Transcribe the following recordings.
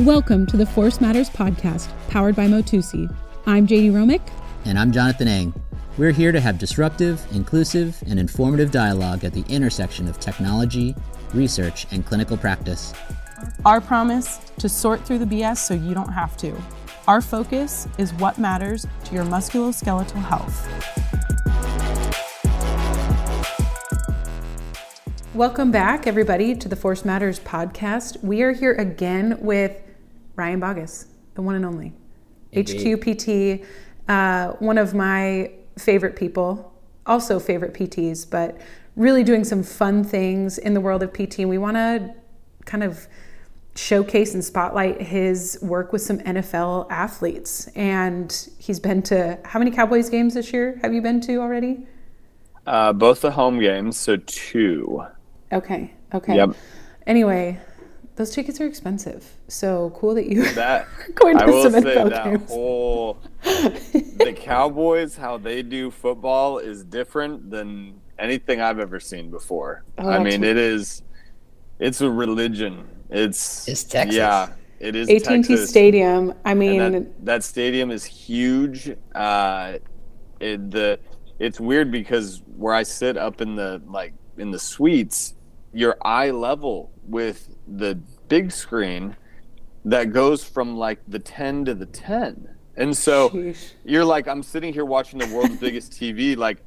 Welcome to the Force Matters podcast, powered by Motusi. I'm JD Romick. And I'm Jonathan Eng. We're here to have disruptive, inclusive, and informative dialogue at the intersection of technology, research, and clinical practice. Our promise to sort through the BS so you don't have to. Our focus is what matters to your musculoskeletal health. Welcome back, everybody, to the Force Matters podcast. We are here again with Ryan Baugus, the one and only Indeed. HQPT, uh, one of my favorite people, also favorite PTs, but really doing some fun things in the world of PT. And we want to kind of showcase and spotlight his work with some NFL athletes. And he's been to how many Cowboys games this year have you been to already? Uh, both the home games, so two. Okay. Okay. Yep. Anyway, those tickets are expensive. So cool that you That going to I will some say NFL that games. whole the Cowboys, how they do football is different than anything I've ever seen before. Oh, I that's- mean, it is it's a religion. It's It's Texas. Yeah, it is AT&T Texas. Stadium. I mean, that, that stadium is huge. Uh, it, the it's weird because where I sit up in the like in the suites, you're eye level with the big screen that goes from like the 10 to the 10. And so sheesh. you're like, I'm sitting here watching the world's biggest TV. Like,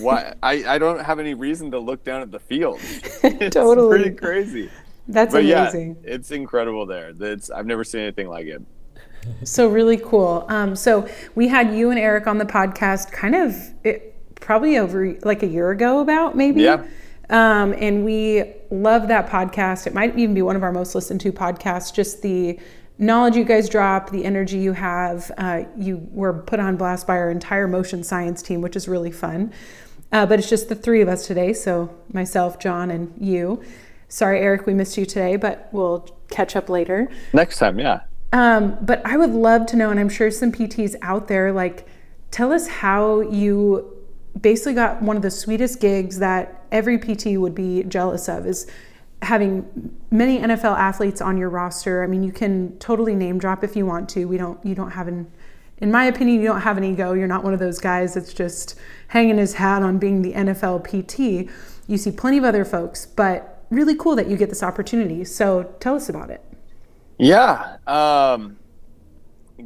why? I, I don't have any reason to look down at the field. It's Totally. pretty crazy. that's But yeah, amazing. it's incredible there. It's, I've never seen anything like it. So really cool. Um, so we had you and Eric on the podcast, kind of it, probably over like a year ago, about maybe. Yeah. Um, and we love that podcast. It might even be one of our most listened to podcasts. Just the knowledge you guys drop, the energy you have. Uh, you were put on blast by our entire motion science team, which is really fun. Uh, but it's just the three of us today. So myself, John, and you. Sorry, Eric, we missed you today, but we'll catch up later. Next time, yeah. Um, but I would love to know, and I'm sure some PTs out there, like, tell us how you basically got one of the sweetest gigs that every PT would be jealous of is having many NFL athletes on your roster. I mean, you can totally name drop if you want to. We don't, you don't have an, in my opinion, you don't have an ego. You're not one of those guys that's just hanging his hat on being the NFL PT. You see plenty of other folks, but really cool that you get this opportunity. So tell us about it. Yeah. Um,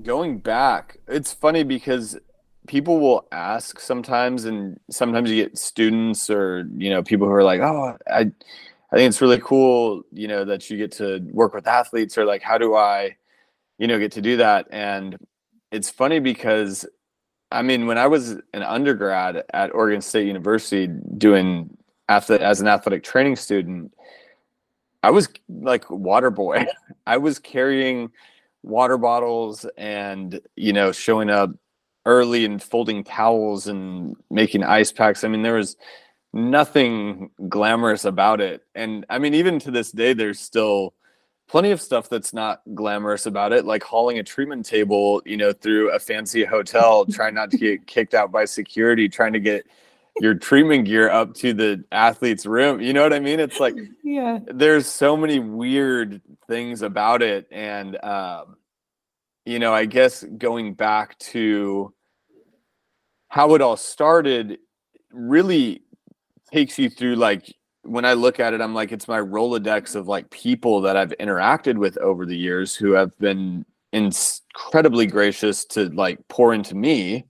going back, it's funny because people will ask sometimes, and sometimes you get students or you know people who are like, "Oh, I, I think it's really cool, you know, that you get to work with athletes," or like, "How do I, you know, get to do that?" And it's funny because, I mean, when I was an undergrad at Oregon State University doing as an athletic training student, I was like water boy. I was carrying water bottles and you know showing up early and folding towels and making ice packs. I mean, there was nothing glamorous about it. And I mean, even to this day, there's still plenty of stuff that's not glamorous about it, like hauling a treatment table, you know, through a fancy hotel, trying not to get kicked out by security, trying to get your treatment gear up to the athlete's room. You know what I mean? It's like Yeah. there's so many weird things about it and um you know i guess going back to how it all started really takes you through like when i look at it i'm like it's my rolodex of like people that i've interacted with over the years who have been incredibly gracious to like pour into me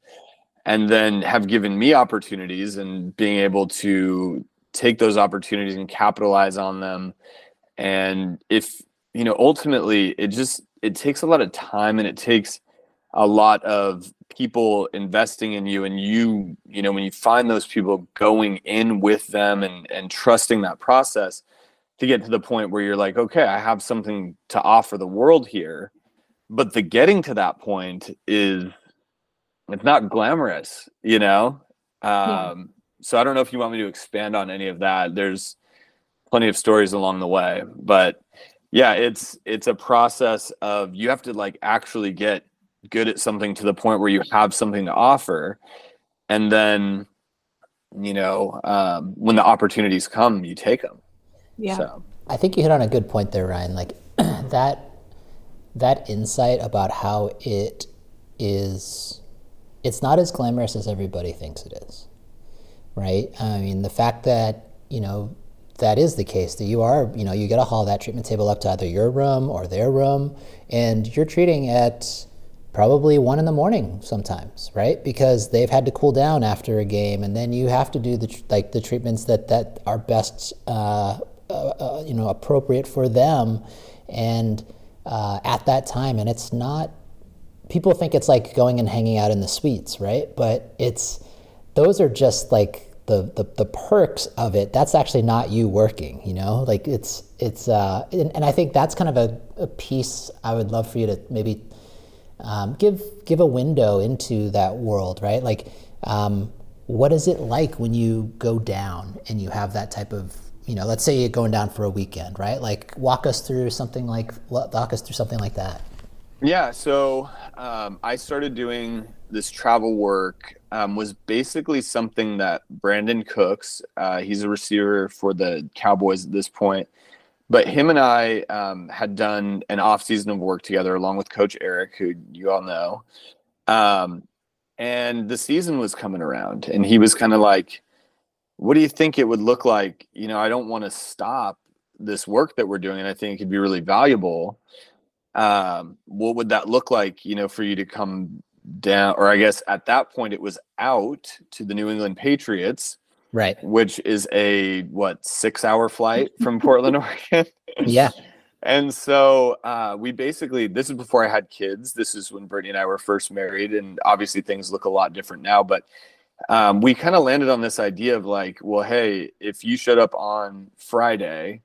and then have given me opportunities and being able to take those opportunities and capitalize on them. And if you know ultimately it just it takes a lot of time and it takes a lot of people investing in you and you you know when you find those people going in with them and and trusting that process to get to the point where you're like okay i have something to offer the world here. But the getting to that point is it's not glamorous you know? Yeah. um so i don't know if you want me to expand on any of that. There's plenty of stories along the way. But yeah it's it's a process of you have to like actually get good at something to the point where you have something to offer and then you know um, when the opportunities come you take them Yeah. so I think you hit on a good point there, Ryan. Like that that insight about how it is it's not as glamorous as everybody thinks it is right i mean the fact that you know that is the case that you are you know you get to haul that treatment table up to either your room or their room and you're treating at probably one in the morning sometimes right? Because they've had to cool down after a game and then you have to do the like the treatments that that are best uh, uh, uh, you know appropriate for them and uh, at that time. And it's not people think it's like going and hanging out in the suites right? But it's those are just like the, the, the perks of it. That's actually not you working you know? Like it's it's uh and, and i think that's kind of a, a piece i would love for you to maybe um, give give a window into that world right like um, what is it like when you go down and you have that type of you know, let's say you're going down for a weekend, right? Like walk us through something like walk us through something like that. Yeah, so um, I started doing this travel work. Um, was basically something that Brandin Cooks, uh, he's a receiver for the Cowboys at this point, but him and I um, had done an off season of work together along with Coach Eric, who you all know. Um, and the season was coming around, and he was kind of like, what do you think it would look like? You know, I don't want to stop this work that we're doing, and I think it could be really valuable. Um, what would that look like, you know, for you to come down? Or I guess at that point, it was out to the New England Patriots, right? Which is a what six hour flight from Portland, Oregon. yeah. And so uh, we basically, this is before I had kids. This is when Brittany and I were first married. And obviously things look a lot different now. But um, we kind of landed on this idea of like, well, hey, if you showed up on Friday,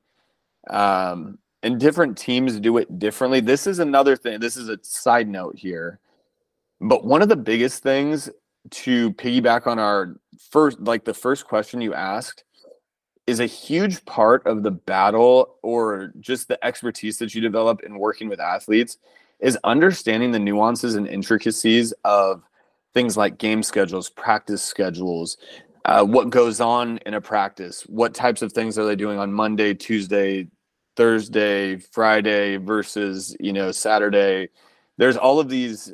um, and different teams do it differently. This is another thing. This is a side note here, but one of the biggest things to piggyback on our first, like the first question you asked, is a huge part of the battle or just the expertise that you develop in working with athletes is understanding the nuances and intricacies of things like game schedules, practice schedules, uh, what goes on in a practice, what types of things are they doing on Monday, Tuesday, Thursday, Friday versus you know Saturday. There's all of these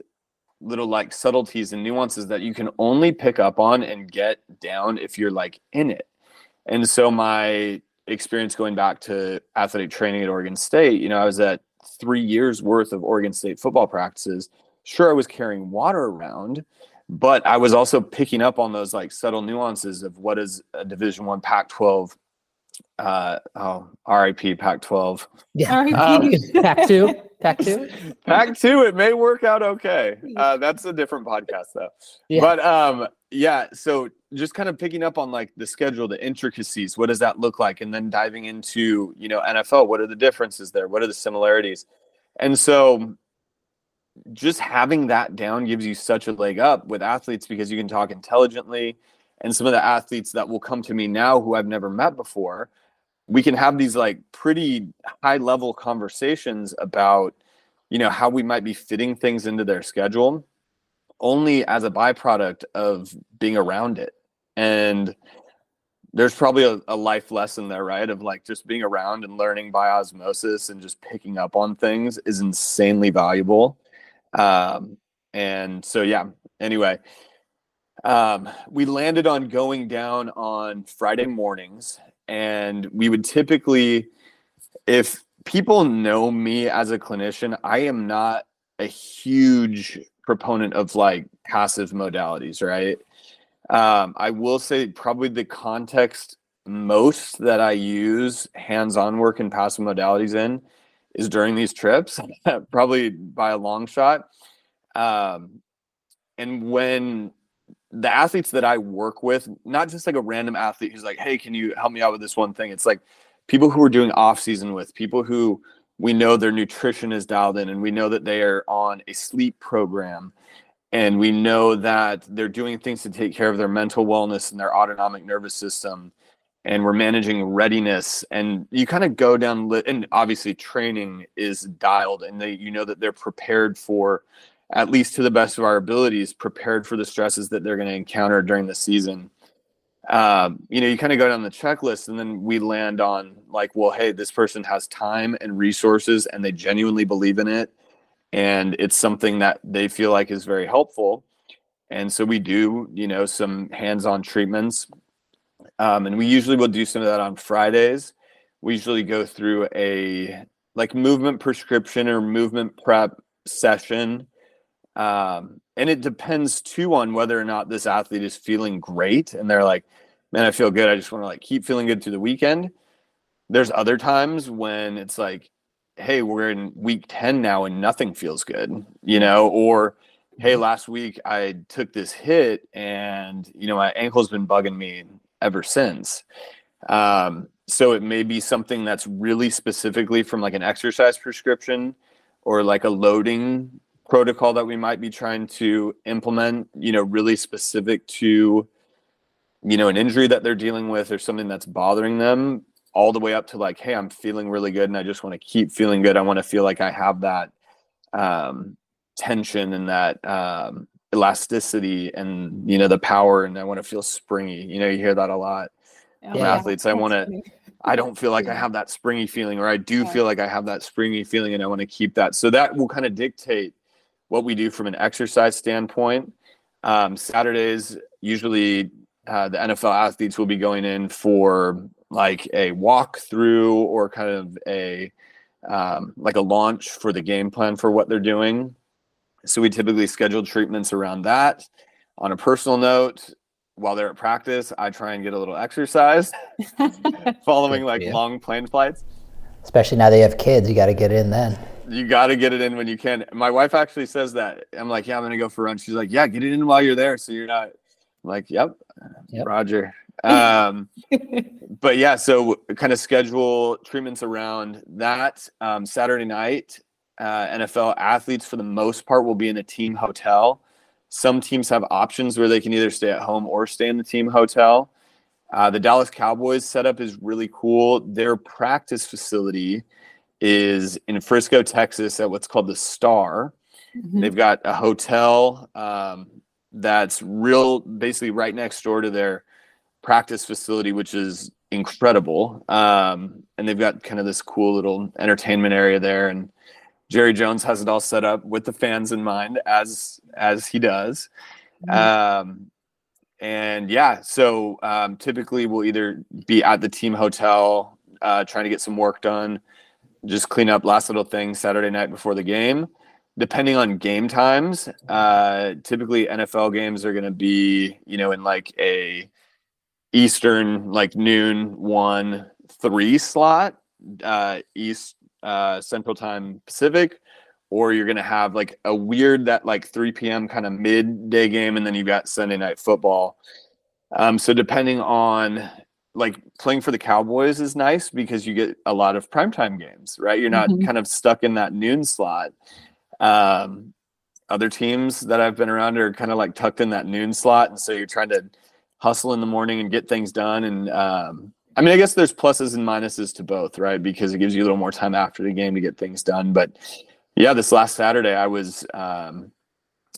little like subtleties and nuances that you can only pick up on and get down if you're like in it. And so my experience going back to athletic training at Oregon State, you know, I was at three years worth of Oregon State football practices sure I was carrying water around, but I was also picking up on those like subtle nuances of what is a Division One Pac-12. Uh, oh, RIP Pac-12. Yeah, um, Pac-2, Pac-2, Pack two. It may work out okay. Uh, that's a different podcast though. Yeah. But um, yeah. So just kind of picking up on like the schedule, the intricacies. What does that look like? And then diving into you know NFL. What are the differences there? What are the similarities? And so just having that down gives you such a leg up with athletes because you can talk intelligently. And some of the athletes that will come to me now who I've never met before, we can have these like pretty high level conversations about, you know, how we might be fitting things into their schedule only as a byproduct of being around it. And there's probably a, a, life lesson there, right? Of like just being around and learning by osmosis and just picking up on things is insanely valuable. Um, and so, yeah, anyway, um, we landed on going down on Friday mornings. And we would typically, if people know me as a clinician, I am not a huge proponent of like passive modalities, right? Um, I will say probably the context most that I use hands-on work and passive modalities in is during these trips, probably by a long shot. Um, and when the athletes that I work with, not just like a random athlete who's like, "Hey, can you help me out with this one thing?" It's like people who are doing off season with people who we know their nutrition is dialed in, and we know that they are on a sleep program, and we know that they're doing things to take care of their mental wellness and their autonomic nervous system and we're managing readiness and you kind of go down and obviously training is dialed and they you know that they're prepared for at least to the best of our abilities prepared for the stresses that they're going to encounter during the season um, you know you kind of go down the checklist and then we land on like well hey this person has time and resources and they genuinely believe in it and it's something that they feel like is very helpful. And so we do, you know, some hands-on treatments, um, and we usually will do some of that on Fridays. We usually go through a like movement prescription or movement prep session. Um, and it depends too on whether or not this athlete is feeling great and they're like, man, I feel good. I just want to like keep feeling good through the weekend. There's other times when it's like, hey, we're in week 10 now and nothing feels good, you know, or hey, mm-hmm. last week I took this hit and, you know, my ankle's been bugging me ever since. Um, so it may be something that's really specifically from like an exercise prescription or like a loading protocol that we might be trying to implement, you know, really specific to, you know, an injury that they're dealing with or something that's bothering them, all the way up to like, hey, I'm feeling really good and I just want to keep feeling good. I want to feel like I have that um, tension and that um, elasticity and, you know, the power and I want to feel springy. You know, you hear that a lot yeah. from athletes. I want to I don't feel like I have that springy feeling, or I do feel like I have that springy feeling and I want to keep that. So that will kind of dictate what we do from an exercise standpoint. Um, Saturdays, usually uh, the NFL athletes will be going in for like a walk through or kind of a um, like a launch for the game plan for what they're doing. So we typically schedule treatments around that. On a personal note, while they're at practice, I try and get a little exercise following like yeah. long plane flights. Especially now they have kids, you got to get in then. You got to get it in when you can. My wife actually says that. I'm like, yeah, I'm gonna go for a run. She's like, yeah, get it in while you're there, so you're not. I'm like, yep, yep. Roger. Um, but yeah, so kind of schedule treatments around that. Um, Saturday night, uh, NFL athletes for the most part will be in a team hotel. Some teams have options where they can either stay at home or stay in the team hotel. Uh, the Dallas Cowboys setup is really cool. Their practice facility is in Frisco, Texas, at what's called the Star. Mm-hmm. They've got a hotel um, that's real, basically right next door to their practice facility, which is incredible. Um, and they've got kind of this cool little entertainment area there. And Jerry Jones has it all set up with the fans in mind, as as he does. Mm-hmm. Um, and yeah, so um, typically we'll either be at the team hotel uh, trying to get some work done, just clean up last little things Saturday night before the game. Depending on game times, uh, typically NFL games are going to be, you know, in like a Eastern, like noon, one, three slot, uh, East uh, Central Time Pacific, or you're going to have like a weird that like 3 p.m. kind of midday game, and then you've got Sunday night football. Um, so depending on like playing for the Cowboys is nice because you get a lot of primetime games, right? You're not mm-hmm. kind of stuck in that noon slot. Um, other teams that I've been around are kind of like tucked in that noon slot, and so you're trying to hustle in the morning and get things done. And um, I mean, I guess there's pluses and minuses to both, right? Because it gives you a little more time after the game to get things done. But yeah, this last Saturday, I was um,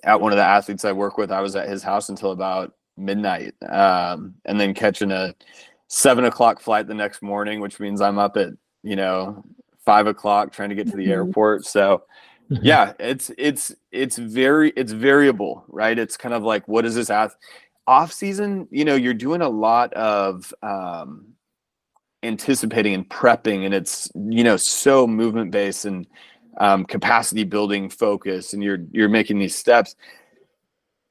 at one of the athletes I work with. I was at his house until about midnight, um, and then catching a seven o'clock flight the next morning, which means I'm up at you know five o'clock trying to get to the mm-hmm. airport. So mm-hmm. yeah, it's it's it's very it's variable, right? It's kind of like what is this ath off season? You know, you're doing a lot of um, anticipating and prepping, and it's you know so movement based and um, capacity building focus and you're you're making these steps.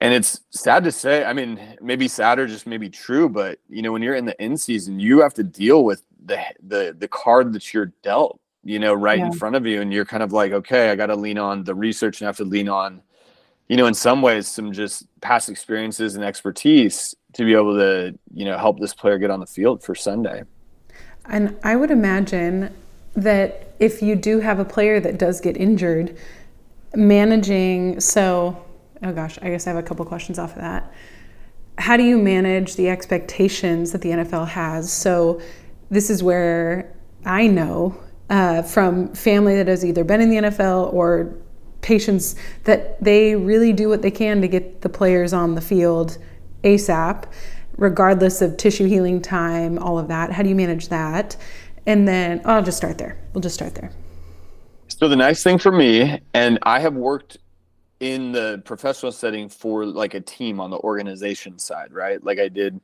And it's sad to say i mean maybe sad or just maybe true but you know when you're in the in season you have to deal with the the the card that you're dealt you know right yeah. in front of you. And you're kind of like okay i got to lean on the research and I have to lean on you know in some ways some just past experiences and expertise to be able to you know help this player get on the field for sunday. And i would imagine that if you do have a player that does get injured, managing so oh gosh, I guess I have a couple questions off of that. How do you manage the expectations that the NFL has? So this is where I know uh, from family that has either been in the NFL or patients that they really do what they can to get the players on the field ASAP, regardless of tissue healing time, all of that. How do you manage that? And then oh, I'll just start there. We'll just start there. So the nice thing for me, and I have worked in the professional setting for like a team on the organization side, right? Like I did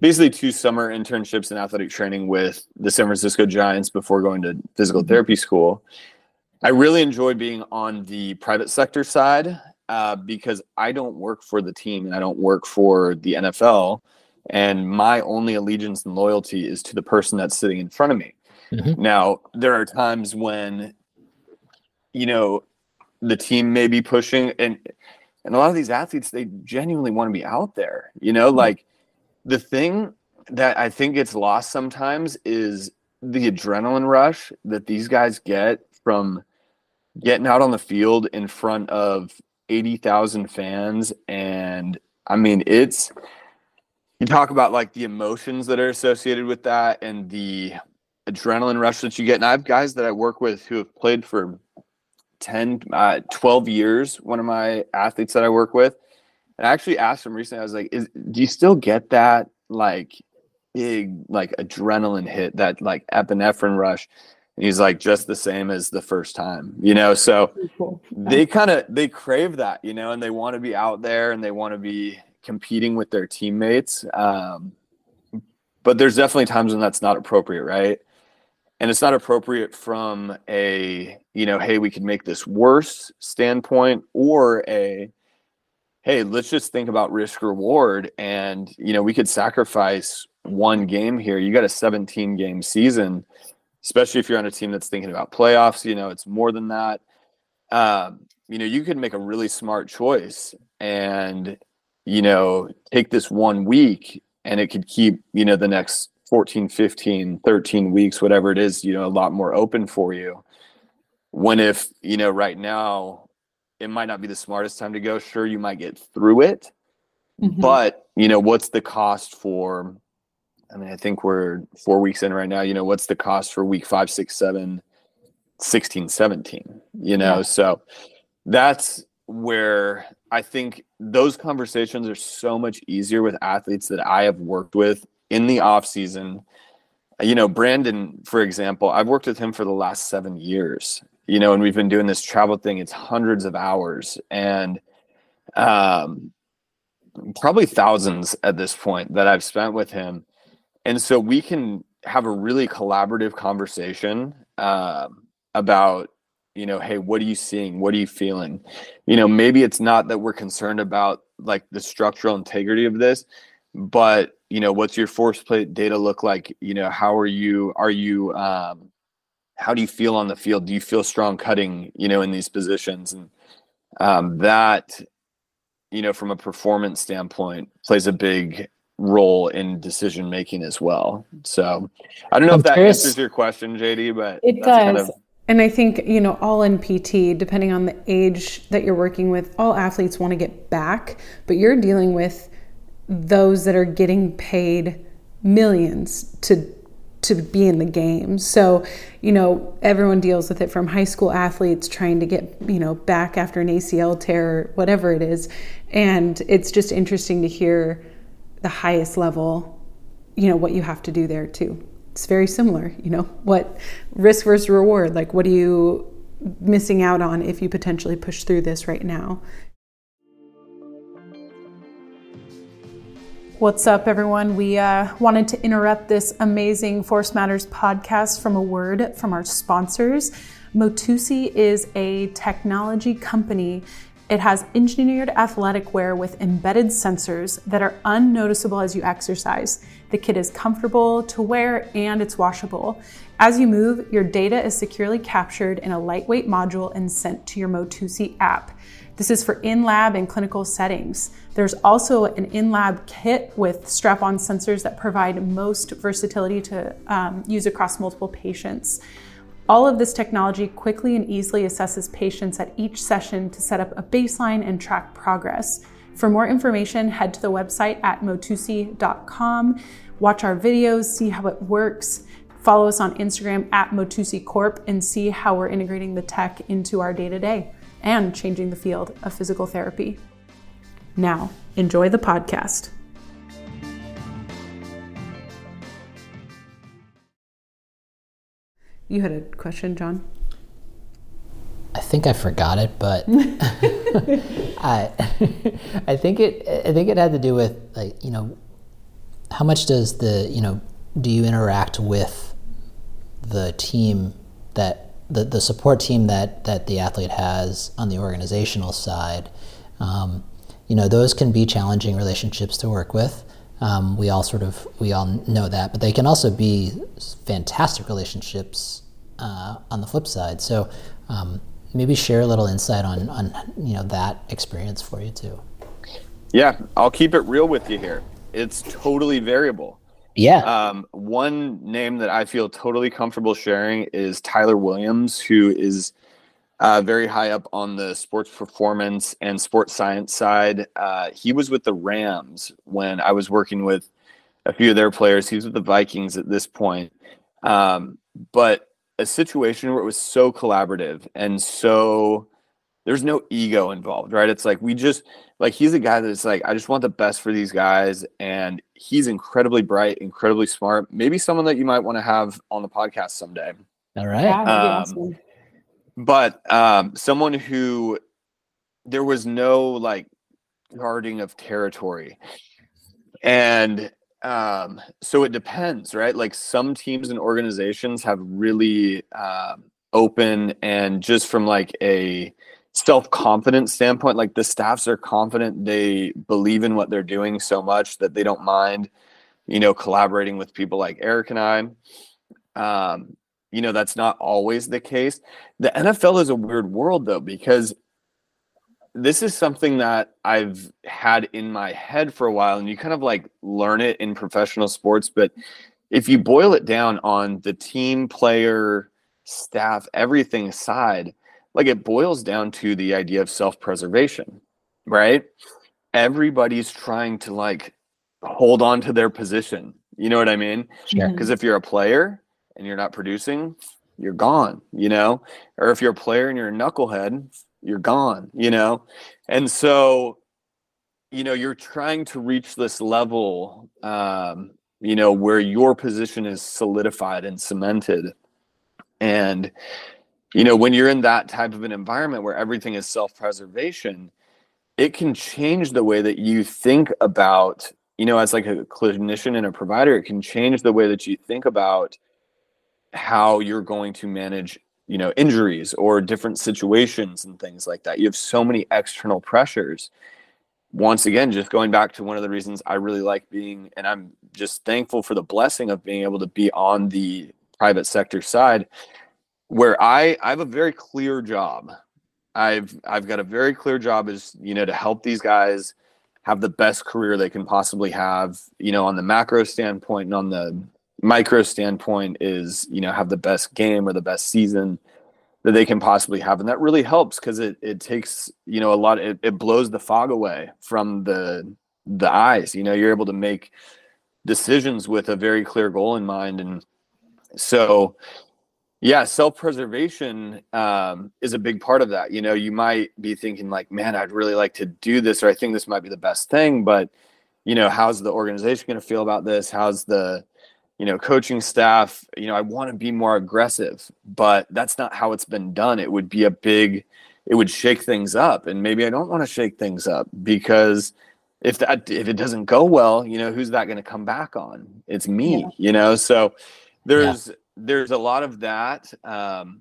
basically two summer internships in athletic training with the San Francisco Giants before going to physical therapy school. I really enjoy being on the private sector side uh, because I don't work for the team and I don't work for the NFL. And my only allegiance and loyalty is to the person that's sitting in front of me. Mm-hmm. Now, there are times when, you know, the team may be pushing and and a lot of these athletes they genuinely want to be out there you know mm-hmm. like the thing that i think gets lost sometimes is the adrenaline rush that these guys get from getting out on the field in front of 80,000 fans and i mean it's you talk about like the emotions that are associated with that and the adrenaline rush that you get and i have guys that i work with who have played for 10, uh, 12 years, one of my athletes that I work with. And I actually asked him recently, I was like, is, do you still get that like big, like adrenaline hit, that like epinephrine rush? And he's like, just the same as the first time, you know? So cool. they kind of, they crave that, you know, and they want to be out there and they want to be competing with their teammates. Um, but there's definitely times when that's not appropriate, right? And it's not appropriate from a you know hey we could make this worse standpoint or a hey let's just think about risk reward. And you know we could sacrifice one game here. You got a 17 game season especially if you're on a team that's thinking about playoffs you know it's more than that. Um, you know you could make a really smart choice and you know take this one week and it could keep you know the next 14 15 13 weeks whatever it is you know a lot more open for you when if you know right now it might not be the smartest time to go sure you might get through it mm-hmm. but you know what's the cost for i mean i think we're four weeks in right now you know what's the cost for week five six seven 16 17 you know yeah. so that's where i think those conversations are so much easier with athletes that i have worked with in the off season you know brandin for example i've worked with him for the last seven years you know and we've been doing this travel thing. It's hundreds of hours and um probably thousands at this point that i've spent with him. And so we can have a really collaborative conversation um, about you know hey what are you seeing? What are you feeling? You know maybe it's not that we're concerned about like the structural integrity of this but you know what's your force plate data look like? You know how are you are you um, how do you feel on the field? Do you feel strong cutting you know in these positions? And um, that you know from a performance standpoint plays a big role in decision making as well. So i don't know I'm if that curious. answers your question jd but it does kind of... and i think you know all in pt depending on the age that you're working with all athletes want to get back but you're dealing with those that are getting paid millions to to be in the game. So, you know, everyone deals with it from high school athletes trying to get, you know, back after an ACL tear, or whatever it is. And it's just interesting to hear the highest level, you know, what you have to do there too. It's very similar, you know, what risk versus reward, like what are you missing out on if you potentially push through this right now? What's up, everyone? We uh, wanted to interrupt this amazing Force Matters podcast from a word from our sponsors. Motusi is a technology company. It has engineered athletic wear with embedded sensors that are unnoticeable as you exercise. The kit is comfortable to wear and it's washable. As you move, your data is securely captured in a lightweight module and sent to your Motusi app. This is for in lab and clinical settings. There's also an in lab kit with strap on sensors that provide most versatility to um, use across multiple patients. All of this technology quickly and easily assesses patients at each session to set up a baseline and track progress. For more information, head to the website at motusi.com. Watch our videos, see how it works. Follow us on Instagram at Motusi Corp and see how we're integrating the tech into our day to day and changing the field of physical therapy. Now, enjoy the podcast. You had a question, John? I think I forgot it, but I I think it I think it had to do with like you know how much does the you know do you interact with the team that the, the support team that that the athlete has on the organizational side um, you know those can be challenging relationships to work with um, we all sort of we all know that but they can also be fantastic relationships uh, on the flip side. So um, maybe share a little insight on on you know that experience for you too. Yeah i'll keep it real with you here. It's totally variable. Yeah. Um, one name that I feel totally comfortable sharing is Tyler Williams, who is uh, very high up on the sports performance and sports science side. Uh, he was with the Rams when I was working with a few of their players. He was with the Vikings at this point. Um, but a situation where it was so collaborative and so there's no ego involved, right? It's like we just like he's a guy that's like I just want the best for these guys, and he's incredibly bright, incredibly smart. Maybe someone that you might want to have on the podcast someday. All right. Yeah, Um, awesome. But um, someone who there was no like guarding of territory, and um, so it depends, right? Like some teams and organizations have really um, open and just from like a self-confidence standpoint like the staffs are confident they believe in what they're doing so much that they don't mind you know collaborating with people like eric and i um, you know that's not always the case. The nfl is a weird world though because this is something that i've had in my head for a while and you kind of like learn it in professional sports but if you boil it down on the team player staff everything side like it boils down to the idea of self-preservation right? Everybody's trying to like hold on to their position. You know what i mean? Sure. because if you're a player and you're not producing you're gone you know? Or if you're a player and you're a knucklehead you're gone you know? And so you know you're trying to reach this level um you know where your position is solidified and cemented. And you know when you're in that type of an environment where everything is self-preservation it can change the way that you think about you know as like a clinician and a provider it can change the way that you think about how you're going to manage you know injuries or different situations and things like that. You have so many external pressures. Once again just going back to one of the reasons i really like being and i'm just thankful for the blessing of being able to be on the private sector side where i i have a very clear job. I've i've got a very clear job is you know to help these guys have the best career they can possibly have you know on the macro standpoint and on the micro standpoint is you know have the best game or the best season that they can possibly have. And that really helps because it, it takes you know a lot it, it blows the fog away from the the eyes. You know you're able to make decisions with a very clear goal in mind. And so yeah self-preservation um, is a big part of that. You know you might be thinking like man i'd really like to do this or i think this might be the best thing but you know how's the organization going to feel about this? How's the you know coaching staff you know i want to be more aggressive but that's not how it's been done. It would be a big it would shake things up and maybe i don't want to shake things up because if that if it doesn't go well you know who's that going to come back on? It's me Yeah. you know? So there's there's a lot of that um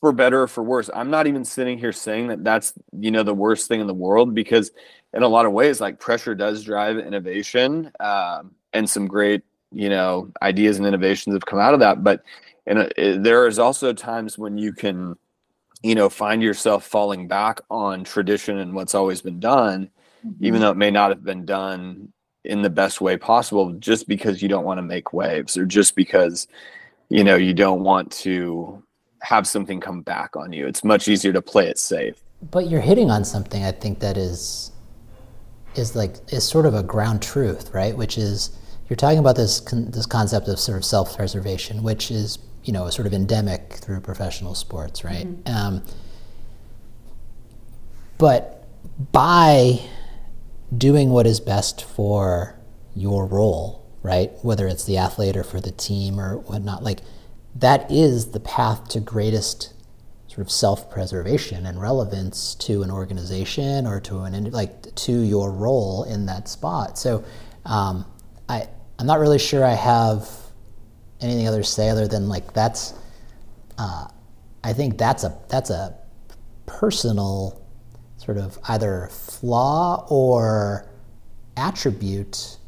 for better or for worse. I'm not even sitting here saying that that's you know the worst thing in the world because in a lot of ways like pressure does drive innovation um, and some great you know ideas and innovations have come out of that. But and uh, there is also times when you can you know find yourself falling back on tradition and what's always been done even though it may not have been done in the best way possible just because you don't want to make waves or just because you know you don't want to have something come back on you. It's much easier to play it safe. But you're hitting on something I think that is is like is sort of a ground truth, right? Which is you're talking about this con- this concept of sort of self-preservation, which is you know sort of endemic through professional sports, right? Um, but by doing what is best for your role, right? Whether it's the athlete or for the team or whatnot, like that is the path to greatest sort of self-preservation and relevance to an organization or to an like to your role in that spot. So um, I I'm not really sure I have anything other to say other than like that's uh, I think that's a that's a personal sort of either flaw or attribute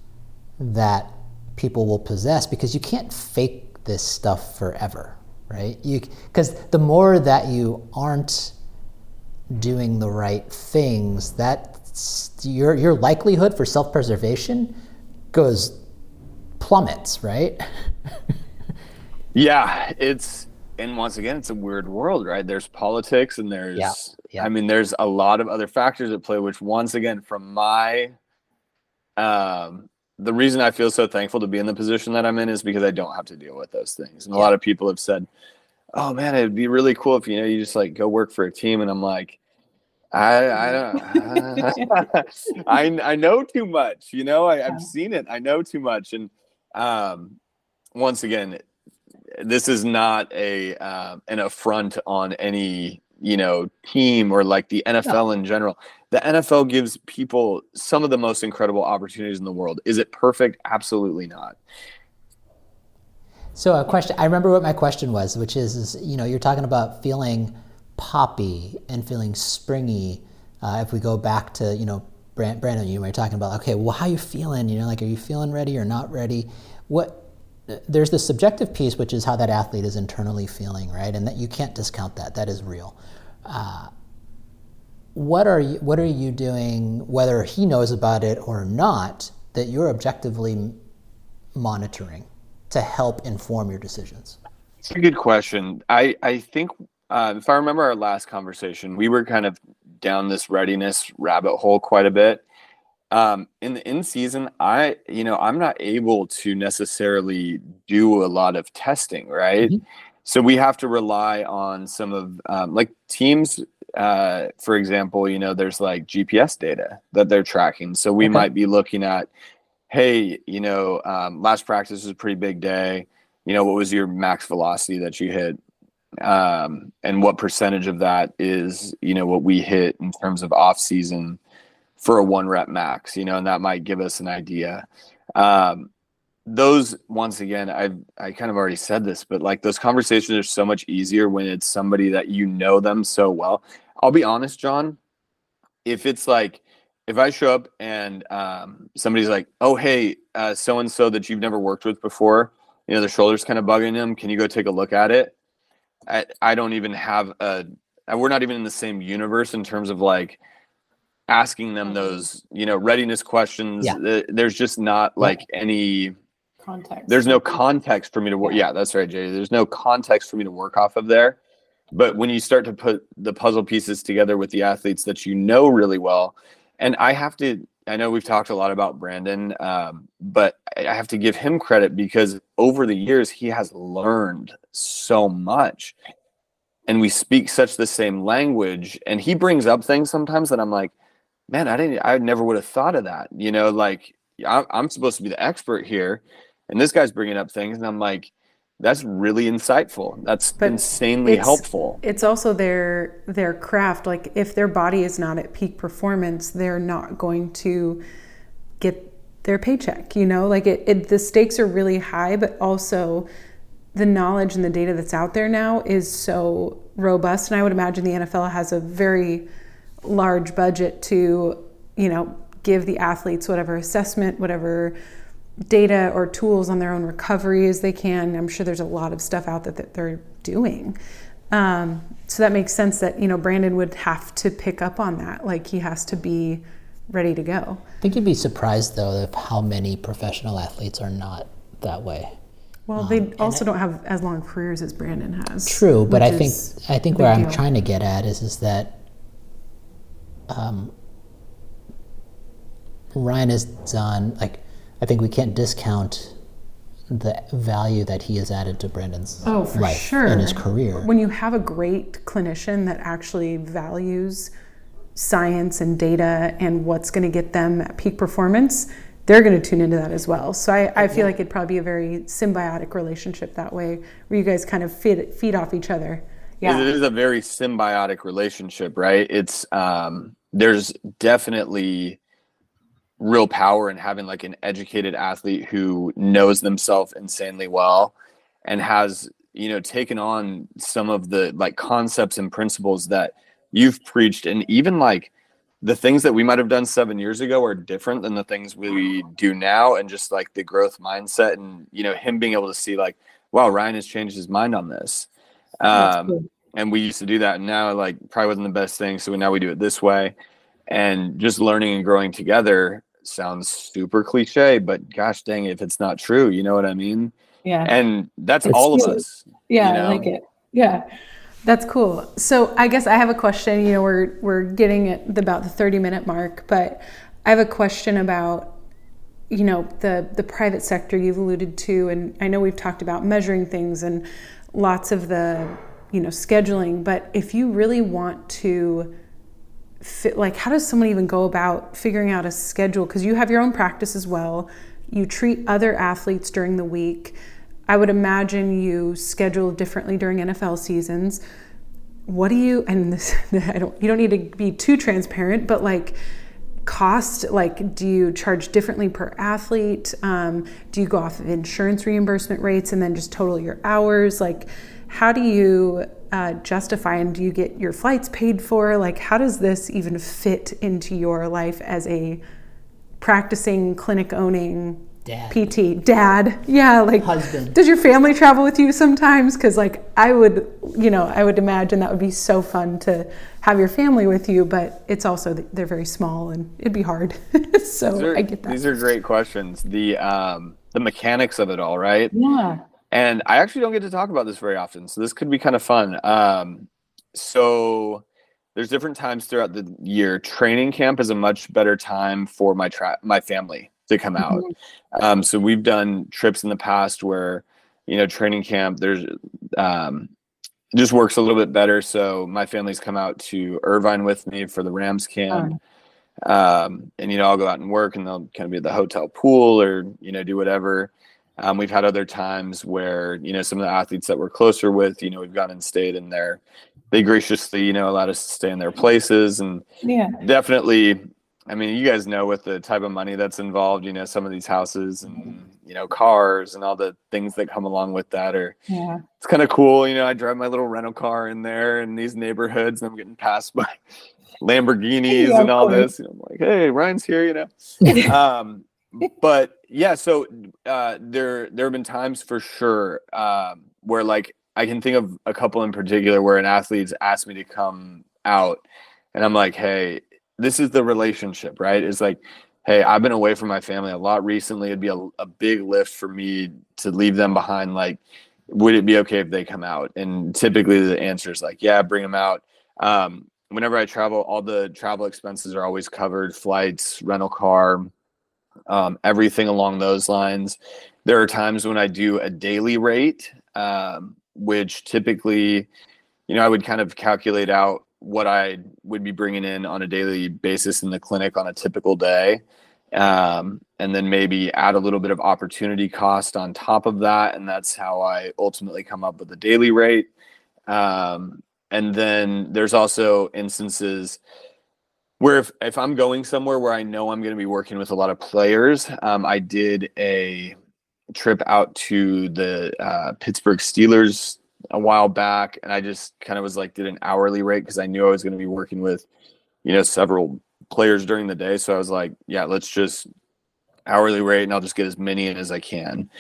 that people will possess because you can't fake this stuff forever, right? You because the more that you aren't doing the right things, that your your likelihood for self-preservation goes plummets, right? yeah, it's and once again, it's a weird world, right? There's politics and there's yeah, yeah. I mean, there's a lot of other factors at play, which once again, from my um the reason I feel so thankful to be in the position that I'm in is because I don't have to deal with those things. And a lot of people have said, "Oh man, it'd be really cool if you know you just like go work for a team." And I'm like, I I don't I I know too much. You know, I, I've seen it. I know too much. And um, once again, this is not a uh, an affront on any you know team or like the NFL in general. The NFL gives people some of the most incredible opportunities in the world. Is it perfect? Absolutely not. So a question I remember what my question was, which is, is you know, you're talking about feeling poppy and feeling springy. Uh, if we go back to, you know, Brandin, you were talking about, okay, well, how are you feeling? You know, like, are you feeling ready or not ready? What there's the subjective piece, which is how that athlete is internally feeling, right? And that you can't discount that. That is real. Uh, what are you, what are you doing, whether he knows about it or not, that you're objectively monitoring to help inform your decisions? It's a good question. I I think uh, if I remember our last conversation, we were kind of down this readiness rabbit hole quite a bit um, in the in season, I you know I'm not able to necessarily do a lot of testing, right? Mm-hmm. So we have to rely on some of um, like teams. Uh, for example, you know, there's like GPS data that they're tracking. So we okay. might be looking at, hey, you know, um, last practice was a pretty big day. You know, what was your max velocity that you hit? Um, and what percentage of that is, you know, what we hit in terms of off season for a one rep max, you know, and that might give us an idea. Um, those once again, I I kind of already said this, but like those conversations are so much easier when it's somebody that you know them so well. I'll be honest, John. If it's like if I show up and um, somebody's like, "Oh, hey, so and so that you've never worked with before," you know, the shoulders kind of bugging them. Can you go take a look at it? I I don't even have a. Uh, we're not even in the same universe in terms of like asking them mm-hmm. those you know readiness questions yeah. there's just not like yeah. any context there's no context for me to work yeah. yeah that's right jay there's no context for me to work off of there but when you start to put the puzzle pieces together with the athletes that you know really well and i have to i know we've talked a lot about brandin um, but i have to give him credit because over the years he has learned so much and we speak such the same language and he brings up things sometimes that i'm like man, I didn't, I never would have thought of that. You know, like I'm, I'm supposed to be the expert here, and this guy's bringing up things, and I'm like, that's really insightful. That's but insanely it's, helpful. It's also their their craft. Like if their body is not at peak performance, they're not going to get their paycheck. You know, like it, it the stakes are really high, but also the knowledge and the data that's out there now is so robust. And I would imagine the NFL has a very large budget to, you know, give the athletes whatever assessment, whatever data or tools on their own recovery as they can. I'm sure there's a lot of stuff out there that they're doing. Um, so that makes sense that, you know, Brandin would have to pick up on that. Like he has to be ready to go. I think you'd be surprised though of how many professional athletes are not that way. Well, um, they also don't have as long careers as Brandin has. True, but I think I think where I'm trying to get at is is that um, Ryan has done, like, I think we can't discount the value that he has added to Brandin's oh, for life sure. and his career. When you have a great clinician that actually values science and data and what's going to get them at peak performance, they're going to tune into that as well. So I, I feel like it'd probably be a very symbiotic relationship that way, where you guys kind of feed feed off each other Yeah. It is a very symbiotic relationship, right? It's um there's definitely real power in having like an educated athlete who knows themselves insanely well and has you know taken on some of the like concepts and principles that you've preached. And even like the things that we might have done seven years ago are different than the things we do now. And just like the growth mindset and you know him being able to see like wow ryan has changed his mind on this. Um, and we used to do that. And now like probably wasn't the best thing so now we do it this way. And just learning and growing together sounds super cliche but gosh dang if it's not true you know what i mean Yeah. and that's It's all of us Yeah, you I like it. Yeah. That's cool. So I guess I have a question. You know, we're we're getting at about the 30 minute mark, but I have a question about you know the the private sector you've alluded to and I know we've talked about measuring things and lots of the you know scheduling, but if you really want to fit like how does someone even go about figuring out a schedule? Because you have your own practice as well. You treat other athletes during the week. I would imagine you schedule differently during nfl seasons. What do you and this i don't you don't need to be too transparent but like cost like do you charge differently per athlete? Um, do you go off of insurance reimbursement rates and then just total your hours? Like how do you uh, justify and do you get your flights paid for? Like how does this even fit into your life as a practicing clinic owning Dad. pt dad? Yeah like Husband. does your family travel with you sometimes? Because like i would you know i would imagine that would be so fun to have your family with you but it's also they're very small and it'd be hard. So are, i get that. these are great questions. The um the mechanics of it all right? Yeah and I actually don't get to talk about this very often, so this could be kind of fun. Um, so there's different times throughout the year. Training camp is a much better time for my tra- my family to come out. Um, so we've done trips in the past where you know training camp there's um, just works a little bit better. So my family's come out to Irvine with me for the Rams camp. Um, and you know I'll go out and work, and they'll kind of be at the hotel pool or you know do whatever. Um, we've had other times where you know some of the athletes that we're closer with, you know, we've gone and stayed in there. They graciously, you know, allowed us to stay in their places, and yeah definitely. I mean, you guys know with the type of money that's involved, you know, some of these houses and you know cars and all the things that come along with that are yeah it's kind of cool. You know, I drive my little rental car in there in these neighborhoods, and I'm getting passed by Lamborghinis Yeah, and all this. And I'm like, hey, Ryan's here, you know. um, but yeah, so uh, there there have been times for sure um, where like I can think of a couple in particular where an athlete's asked me to come out, and I'm like, hey, this is the relationship, right? It's like, hey, I've been away from my family a lot recently. It'd be a, a big lift for me to leave them behind. Like, would it be okay if they come out? And typically the answer is like, yeah, bring them out. Um, whenever I travel, all the travel expenses are always covered: flights, rental car, um, everything along those lines. There are times when I do a daily rate, um, which typically, you know, I would kind of calculate out what I would be bringing in on a daily basis in the clinic on a typical day. Um, and then maybe add a little bit of opportunity cost on top of that. And that's how I ultimately come up with a daily rate. Um, and then there's also instances where if, if I'm going somewhere where I know I'm going to be working with a lot of players, um, I did a trip out to the uh, Pittsburgh Steelers a while back, and I just kind of was like did an hourly rate because I knew I was going to be working with, you know, several players during the day. So I was like, yeah, let's just hourly rate, and I'll just get as many as I can.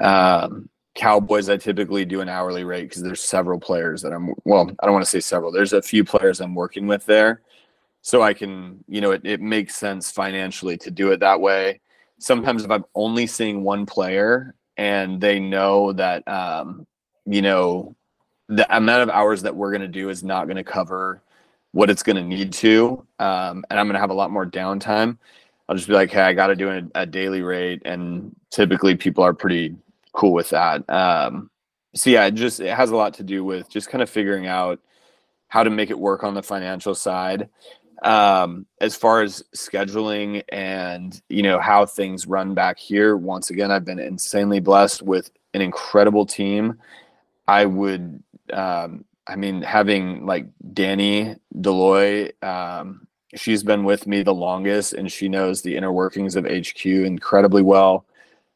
Um, Cowboys, I typically do an hourly rate because there's several players that I'm. Well, I don't want to say several. There's a few players I'm working with there so I can, you know, it, it makes sense financially to do it that way. Sometimes if I'm only seeing one player and they know that, um, you know, the amount of hours that we're going to do is not going to cover what it's going to need to, um, and I'm going to have a lot more downtime. I'll just be like, hey, I got to do a, a daily rate, and typically people are pretty cool with that. Um, so yeah, it just it has a lot to do with just kind of figuring out how to make it work on the financial side um as far as scheduling and you know how things run back here once again i've been insanely blessed with an incredible team i would um I mean, having like Danny Deloy, um, she's been with me the longest and she knows the inner workings of HQ incredibly well.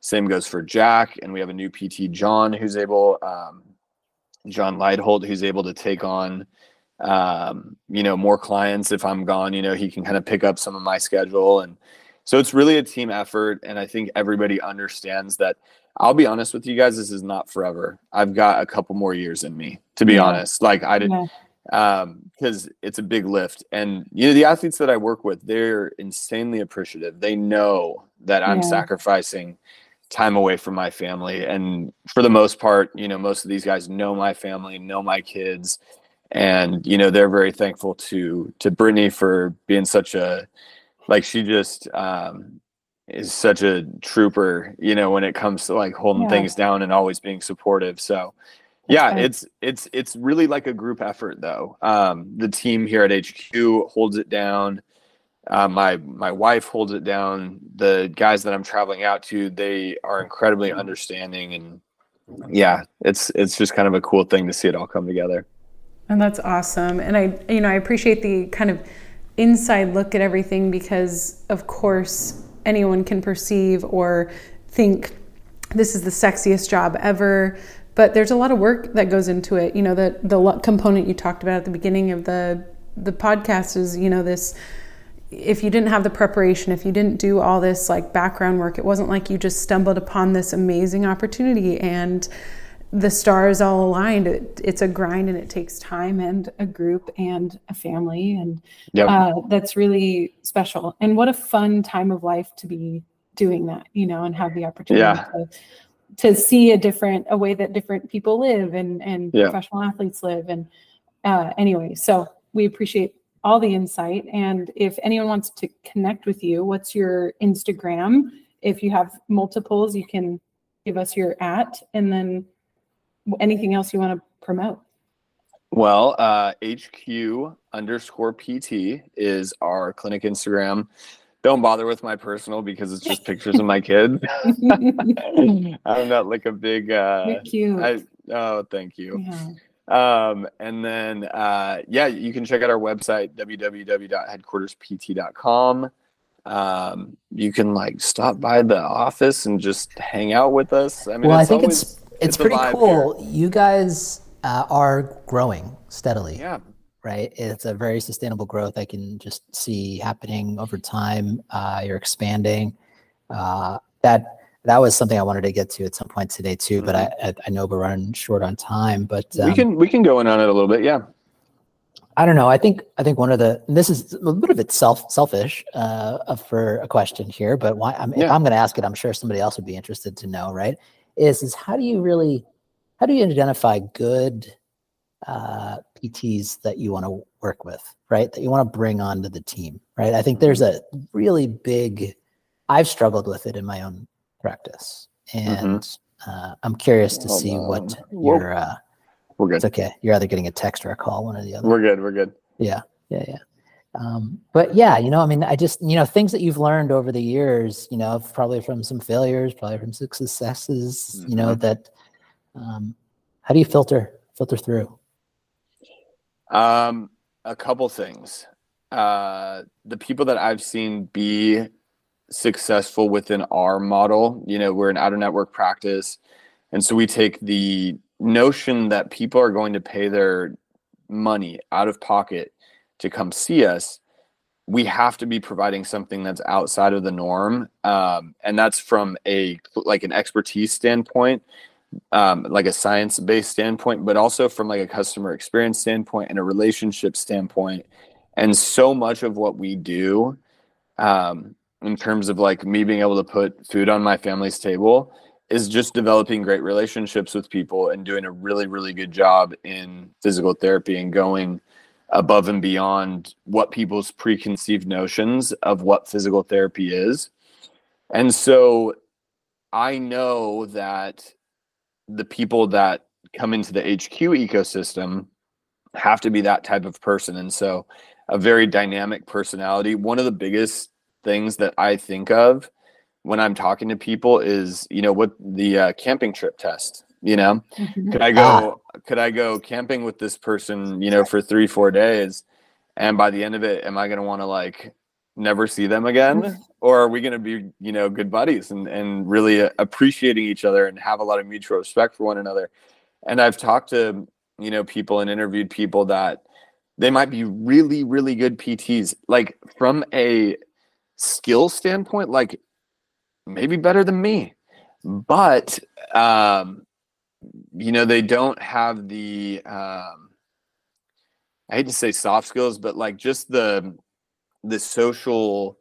Same goes for Jack. And we have a new PT, John, who's able, um, John Leidholt, who's able to take on, um, you know, more clients if I'm gone. You know, he can kind of pick up some of my schedule. And so it's really a team effort. And I think everybody understands that. I'll be honest with you guys, this is not forever. I've got a couple more years in me, to be Yeah. honest. Like, I didn't, um because it's a big lift and you know the athletes that i work with they're insanely appreciative they know that i'm Yeah. sacrificing time away from my family and for the most part you know most of these guys know my family know my kids and you know they're very thankful to to brittany for being such a like she just um is such a trooper you know when it comes to like holding Yeah. things down and always being supportive. So yeah it's it's it's really like a group effort though. Um the team here at hq holds it down. Uh, my my wife holds it down. The guys that i'm traveling out to they are incredibly understanding and yeah it's it's just kind of a cool thing to see it all come together And that's awesome. And I, you know, I appreciate the kind of inside look at everything because, of course, anyone can perceive or think this is the sexiest job ever. But there's a lot of work that goes into it. You know, the the luck component you talked about at the beginning of the the podcast is, you know, this if you didn't have the preparation, if you didn't do all this like background work, it wasn't like you just stumbled upon this amazing opportunity and the stars all aligned. It, it's a grind and it takes time and a group and a family. And Yep. uh, that's really special. And what a fun time of life to be doing that, you know, and have the opportunity Yeah. to, to see a different, a way that different people live and, and Yeah. professional athletes live. And uh, anyway, so we appreciate all the insight. And if anyone wants to connect with you, what's your Instagram? If you have multiples, you can give us your at and then anything else you want to promote. Well, uh, HQ underscore PT is our clinic Instagram. Don't bother with my personal because it's just pictures of my kids. I'm not like a big. Uh, You're cute. I oh, thank you. yeah. Um, and then uh, yeah, you can check out our website www.headquarterspt.com. Um, you can like stop by the office and just hang out with us. I mean, well, I think always- it's it's, a pretty cool. You guys uh, are growing steadily. Yeah. right? It's a very sustainable growth I can just see happening over time. Uh, you're expanding. Uh, that that was something I wanted to get to at some point today too, but I I, know we're running short on time. But um, Mm-hmm. we can we can go in on it a little bit. Yeah. I don't know. I think I think one of the and this is a little bit of it self selfish uh, for a question here, but why? I'm, If I'm going to ask it, I'm sure somebody else would be interested to know. Right? Is is how do you really how do you identify good uh, PTs that you want to work with? Right? That you want to bring onto the team. Right? I think there's a really big. I've struggled with it in my own practice, and uh, I'm curious to Hold see what on. Whoa. your. Uh, We're good. it's okay. You're either getting a text or a call, one or the other. We're good. We're good. Yeah, yeah, yeah. Um, but yeah, you know, I mean, I just, you know, things that you've learned over the years, you know, probably from some failures, probably from some successes, you know, that, um, how do you filter, filter through? Um, a couple things. Uh, the people that I've seen be successful within our model, you know, we're an out of network practice. And so we take the notion that people are going to pay their money out of pocket to come see us. We have to be providing something that's outside of the norm. Um, and that's from a like an expertise standpoint, um, like a science based standpoint, but also from like a customer experience standpoint and a relationship standpoint. And so much of what we do, um, in terms of like me being able to put food on my family's table, is just developing great relationships with people and doing a really, really good job in physical therapy and going above and beyond what people's preconceived notions of what physical therapy is. And so I know that the people that come into the HQ ecosystem have to be that type of person. And so a very dynamic personality. One of the biggest things that I think of when I'm talking to people is, you know, what the uh, camping trip test, you know, could I go, could I go camping with this person, you know, for three, four days, and by the end of it, am I going to want to like never see them again, or are we going to be, you know, good buddies and and really appreciating each other and have a lot of mutual respect for one another? And I've talked to you know people and interviewed people that they might be really, really good PTs, like from a skill standpoint, like maybe better than me, but um, you know they don't have the um, I hate to say soft skills, but like just the the social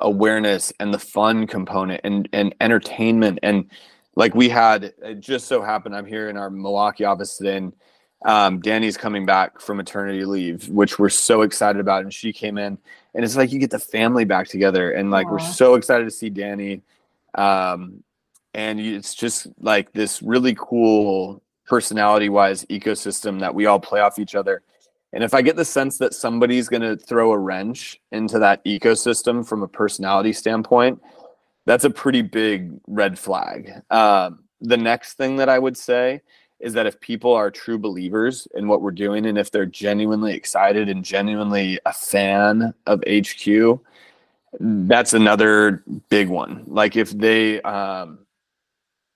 awareness and the fun component and and entertainment and like we had it just so happened I'm here in our Milwaukee office today and um, Danny's coming back from maternity leave, which we're so excited about. And she came in, and it's like you get the family back together, and like Aww. we're so excited to see Danny. Um, and it's just like this really cool personality wise ecosystem that we all play off each other. And if I get the sense that somebody's going to throw a wrench into that ecosystem from a personality standpoint, that's a pretty big red flag. Um, the next thing that I would say is that if people are true believers in what we're doing and if they're genuinely excited and genuinely a fan of HQ, that's another big one. Like if they um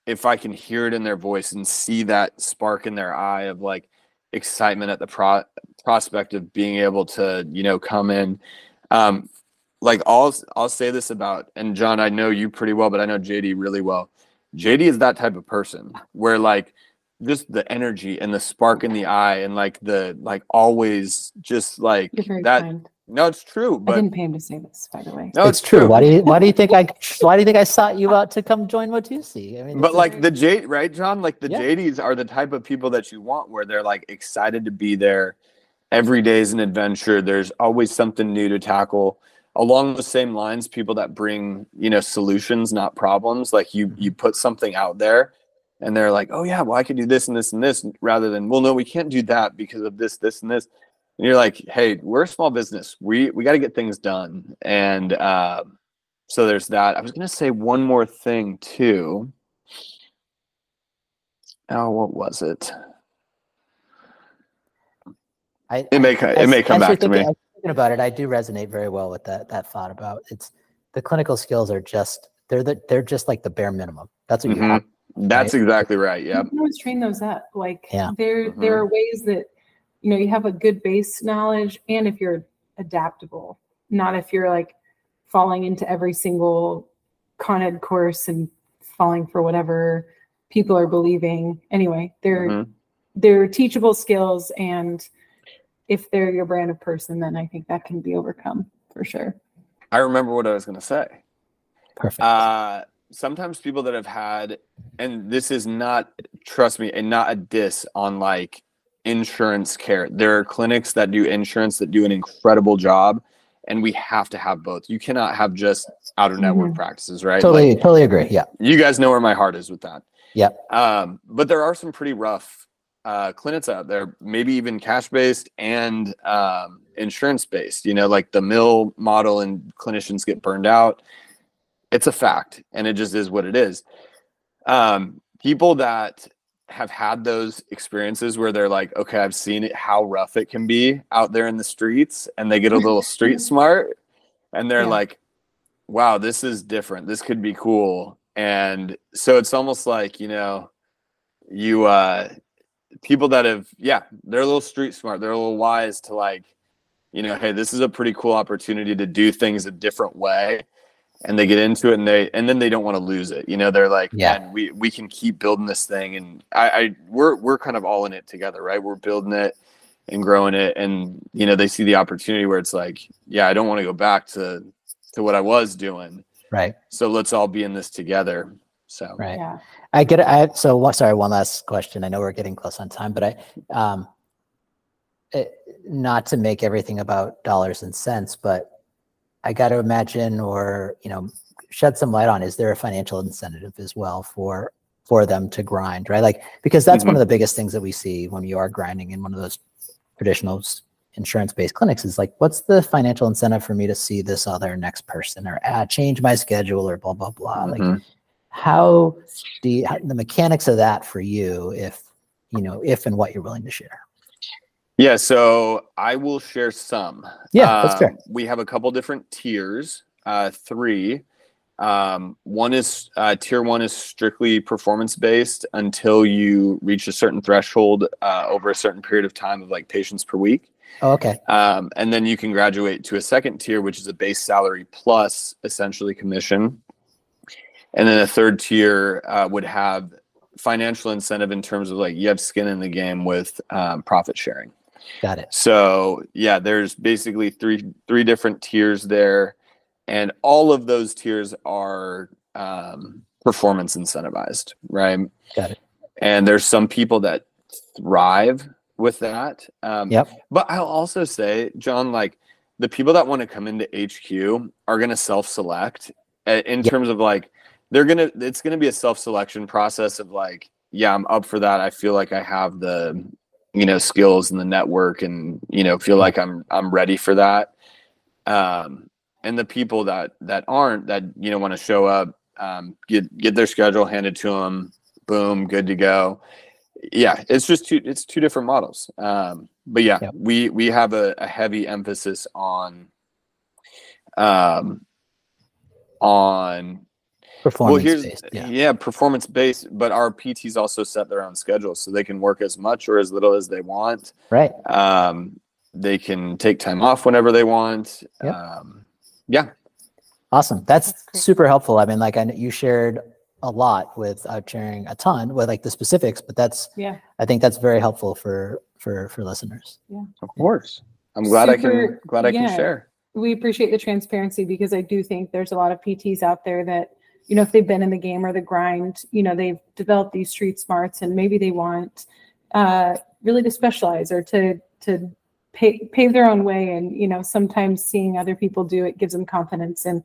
if I can hear it in their voice and see that spark in their eye of like excitement at the pro- prospect of being able to, you know, come in um like I'll I'll say this about and John, I know you pretty well, but I know JD really well. JD is that type of person where like just the energy and the spark in the eye and like the like always just like that kind. No it's true but I didn't pay him to say this by the way no it's, it's true. true. why do you why do you think i why do you think i sought you out to come join Watusi? i mean but like the j right john like the yeah. jd's are the type of people that you want where they're like excited to be there every day is an adventure there's always something new to tackle along the same lines people that bring you know solutions not problems like you mm-hmm. you put something out there and they're like, oh yeah, well I could do this and this and this, rather than well no we can't do that because of this this and this. And you're like, hey, we're a small business. We we got to get things done, and uh, so there's that. I was gonna say one more thing too. Oh, what was it? I, it may I, it may come back to me. Thinking about it, I do resonate very well with that that thought about it's the clinical skills are just they're the, they're just like the bare minimum. That's what mm-hmm. you have that's right? exactly right. Yeah. You can always train those up. Like yeah. there mm-hmm. there are ways that you know you have a good base knowledge and if you're adaptable, not if you're like falling into every single con ed course and falling for whatever people are believing. Anyway, they're mm-hmm. they're teachable skills and if they're your brand of person, then I think that can be overcome for sure. I remember what I was going to say. Perfect. Uh, sometimes people that have had and this is not trust me and not a diss on like insurance care. There are clinics that do insurance that do an incredible job and we have to have both. You cannot have just out of network mm-hmm. practices right? Totally like, totally agree yeah. you guys know where my heart is with that. Yeah. um but there are some pretty rough uh clinics out there maybe even cash based and um insurance based you know like the mill model and clinicians get burned out. It's a fact and it just is what it is. Um, people that have had those experiences where they're like okay i've seen it how rough it can be out there in the streets and they get a little street smart and they're yeah. like wow this is different. This could be cool. And so it's almost like you know you uh people that have yeah they're a little street smart. They're a little wise to like you know hey this is a pretty cool opportunity to do things a different way and they get into it and they and then they don't want to lose it you know they're like yeah. We we can keep building this thing and I, I we're we're kind of all in it together right? We're building it and growing it and you know they see the opportunity where it's like yeah i don't want to go back to to what i was doing. Right. So let's all be in this together so. Right. Yeah. I get it I, so sorry one last question i know we're getting close on time but i um it, not to make everything about dollars and cents but I got to imagine or, you know, shed some light on, is there a financial incentive as well for for them to grind, right? Like, because that's mm-hmm. one of the biggest things that we see when you are grinding in one of those traditional insurance-based clinics is like, what's the financial incentive for me to see this other next person or add, change my schedule or blah, blah, blah. Mm-hmm. Like how do you, how, the mechanics of that for you, if, you know, if and what you're willing to share. Yeah, so I will share some. Yeah, that's fair. Um, we have a couple different tiers, uh, three. Um, one is uh, tier one is strictly performance based until you reach a certain threshold uh, over a certain period of time of like patients per week. Oh, okay. Um, and then you can graduate to a second tier, which is a base salary plus essentially commission. And then a third tier uh, would have financial incentive in terms of like you have skin in the game with um, profit sharing. Got it. So yeah, there's basically three three different tiers there, and all of those tiers are um, performance incentivized, right? Got it. And there's some people that thrive with that. Um, yep. But I'll also say, John, like the people that want to come into HQ are going to self-select in yep. terms of like they're gonna. It's gonna be a self-selection process of like, yeah, I'm up for that. I feel like I have the you know skills and the network and you know feel like i'm i'm ready for that. Um and the people that that aren't that you know want to show up um get get their schedule handed to them boom good to go. Yeah it's just two it's two different models. Um but yeah, we we have a, a heavy emphasis on um on performance well, based. Yeah. yeah, performance based. But our PTs also set their own schedules, so they can work as much or as little as they want. Right. Um, they can take time off whenever they want. Yep. Um, yeah. Awesome. That's, That's super helpful. I mean, like I you shared a lot without sharing a ton with like the specifics, but that's yeah. I think that's very helpful for for for listeners. Yeah. Of course. I'm glad super, I can glad I yeah. can share. We appreciate the transparency because I do think there's a lot of PTs out there that you know, if they've been in the game or the grind, you know, they've developed these street smarts and maybe they want uh, really to specialize or to to pay, pave their own way. And you know, sometimes seeing other people do it gives them confidence. And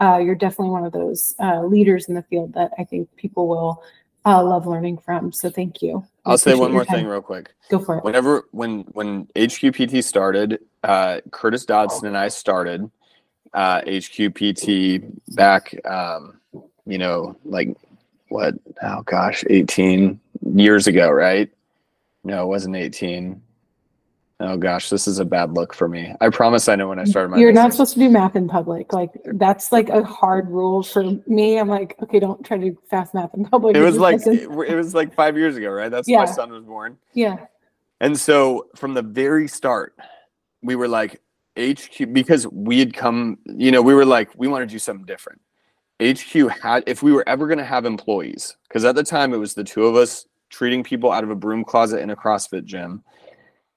uh, you're definitely one of those uh, leaders in the field that I think people will uh, love learning from. So thank you. I'll say one more time. thing real quick. Go for it. Whenever when when HQPT started, uh, Curtis Dodson and I started uh, HQPT back. Um, you know, like what? Oh gosh, 18 years ago, right? No, it wasn't 18. Oh gosh, this is a bad look for me. I promise I know when I started my You're business. not supposed to do math in public. Like that's like a hard rule for me. I'm like, okay, don't try to do fast math in public. It was like it, it, was like 5 years ago, right? That's yeah. my son was born. Yeah. And so from the very start, we were like HQ because we had come, you know, we were like we want to do something different. HQ had, if we were ever going to have employees, because at the time it was the two of us treating people out of a broom closet in a CrossFit gym.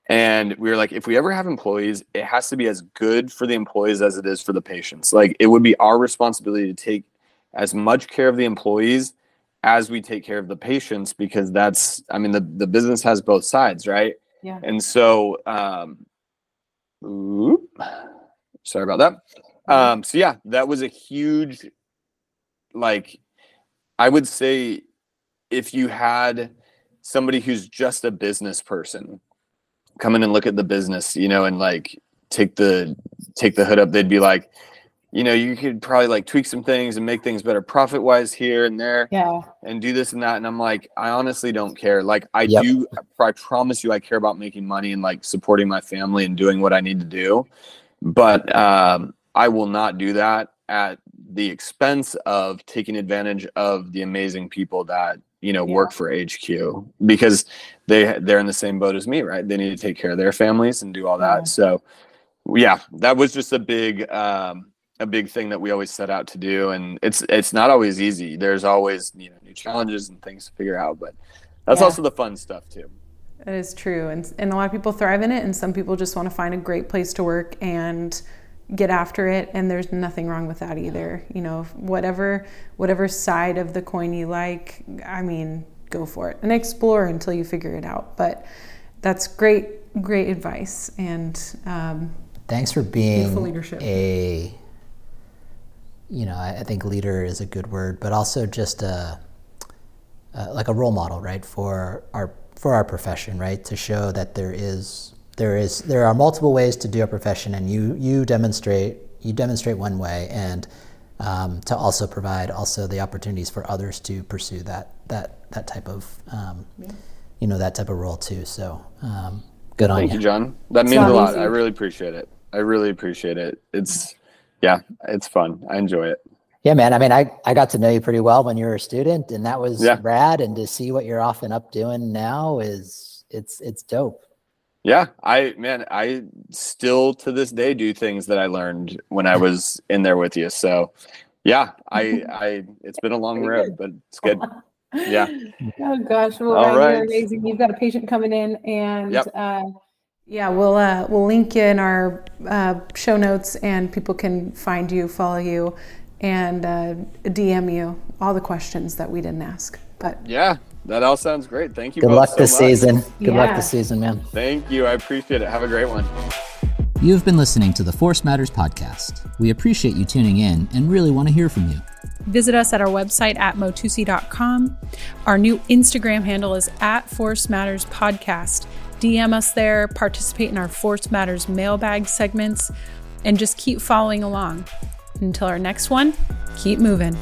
And we were like, if we ever have employees, it has to be as good for the employees as it is for the patients. Like it would be our responsibility to take as much care of the employees as we take care of the patients because that's I mean the, the business has both sides, right? Yeah. And so um oops, sorry about that. Um so yeah, that was a huge like I would say if you had somebody who's just a business person come in and look at the business, you know, and like take the take the hood up, they'd be like, you know, you could probably like tweak some things and make things better profit wise here and there. Yeah. And do this and that. And I'm like, I honestly don't care. Like I yep. do I promise you I care about making money and like supporting my family and doing what I need to do. But um I will not do that at the expense of taking advantage of the amazing people that you know yeah. work for HQ because they they're in the same boat as me, right? They need to take care of their families and do all that. Yeah. So yeah, that was just a big um, a big thing that we always set out to do, and it's it's not always easy. There's always you know new challenges and things to figure out, but that's yeah. also the fun stuff too. It is true, and and a lot of people thrive in it, and some people just want to find a great place to work and get after it and there's nothing wrong with that either. You know whatever whatever side of the coin you like i mean go for it and explore until you figure it out. But that's great great advice and um, thanks for being a you know I, think leader is a good word but also just a, a like a role model right for our for our profession right to show that there is there is there are multiple ways to do a profession, and you you demonstrate you demonstrate one way, and um, to also provide also the opportunities for others to pursue that that that type of um, yeah. you know, that type of role too. So um, good on you. Thank you, John. That means a lot. Easy. I really appreciate it. I really appreciate it. It's yeah, it's fun. I enjoy it. Yeah, man. I mean, I, I got to know you pretty well when you were a student, and that was yeah. rad. And to see what you're off and up doing now is it's it's dope. Yeah, I man, I still to this day do things that I learned when I was in there with you. So, yeah, I I it's been a long road, but it's good. Yeah. Oh gosh, well, All right. you're amazing. You've got a patient coming in, and yep. uh, yeah, we'll uh, we'll link you in our uh, show notes, and people can find you, follow you, and uh, DM you all the questions that we didn't ask. But yeah, that all sounds great. Thank you. Good luck so this much. season. Good yeah. luck this season, man. Thank you. I appreciate it. Have a great one. You've been listening to the Force Matters podcast. We appreciate you tuning in and really want to hear from you. Visit us at our website at motusi.com. Our new Instagram handle is at Force Matters Podcast. DM us there, participate in our Force Matters mailbag segments, and just keep following along. Until our next one, keep moving.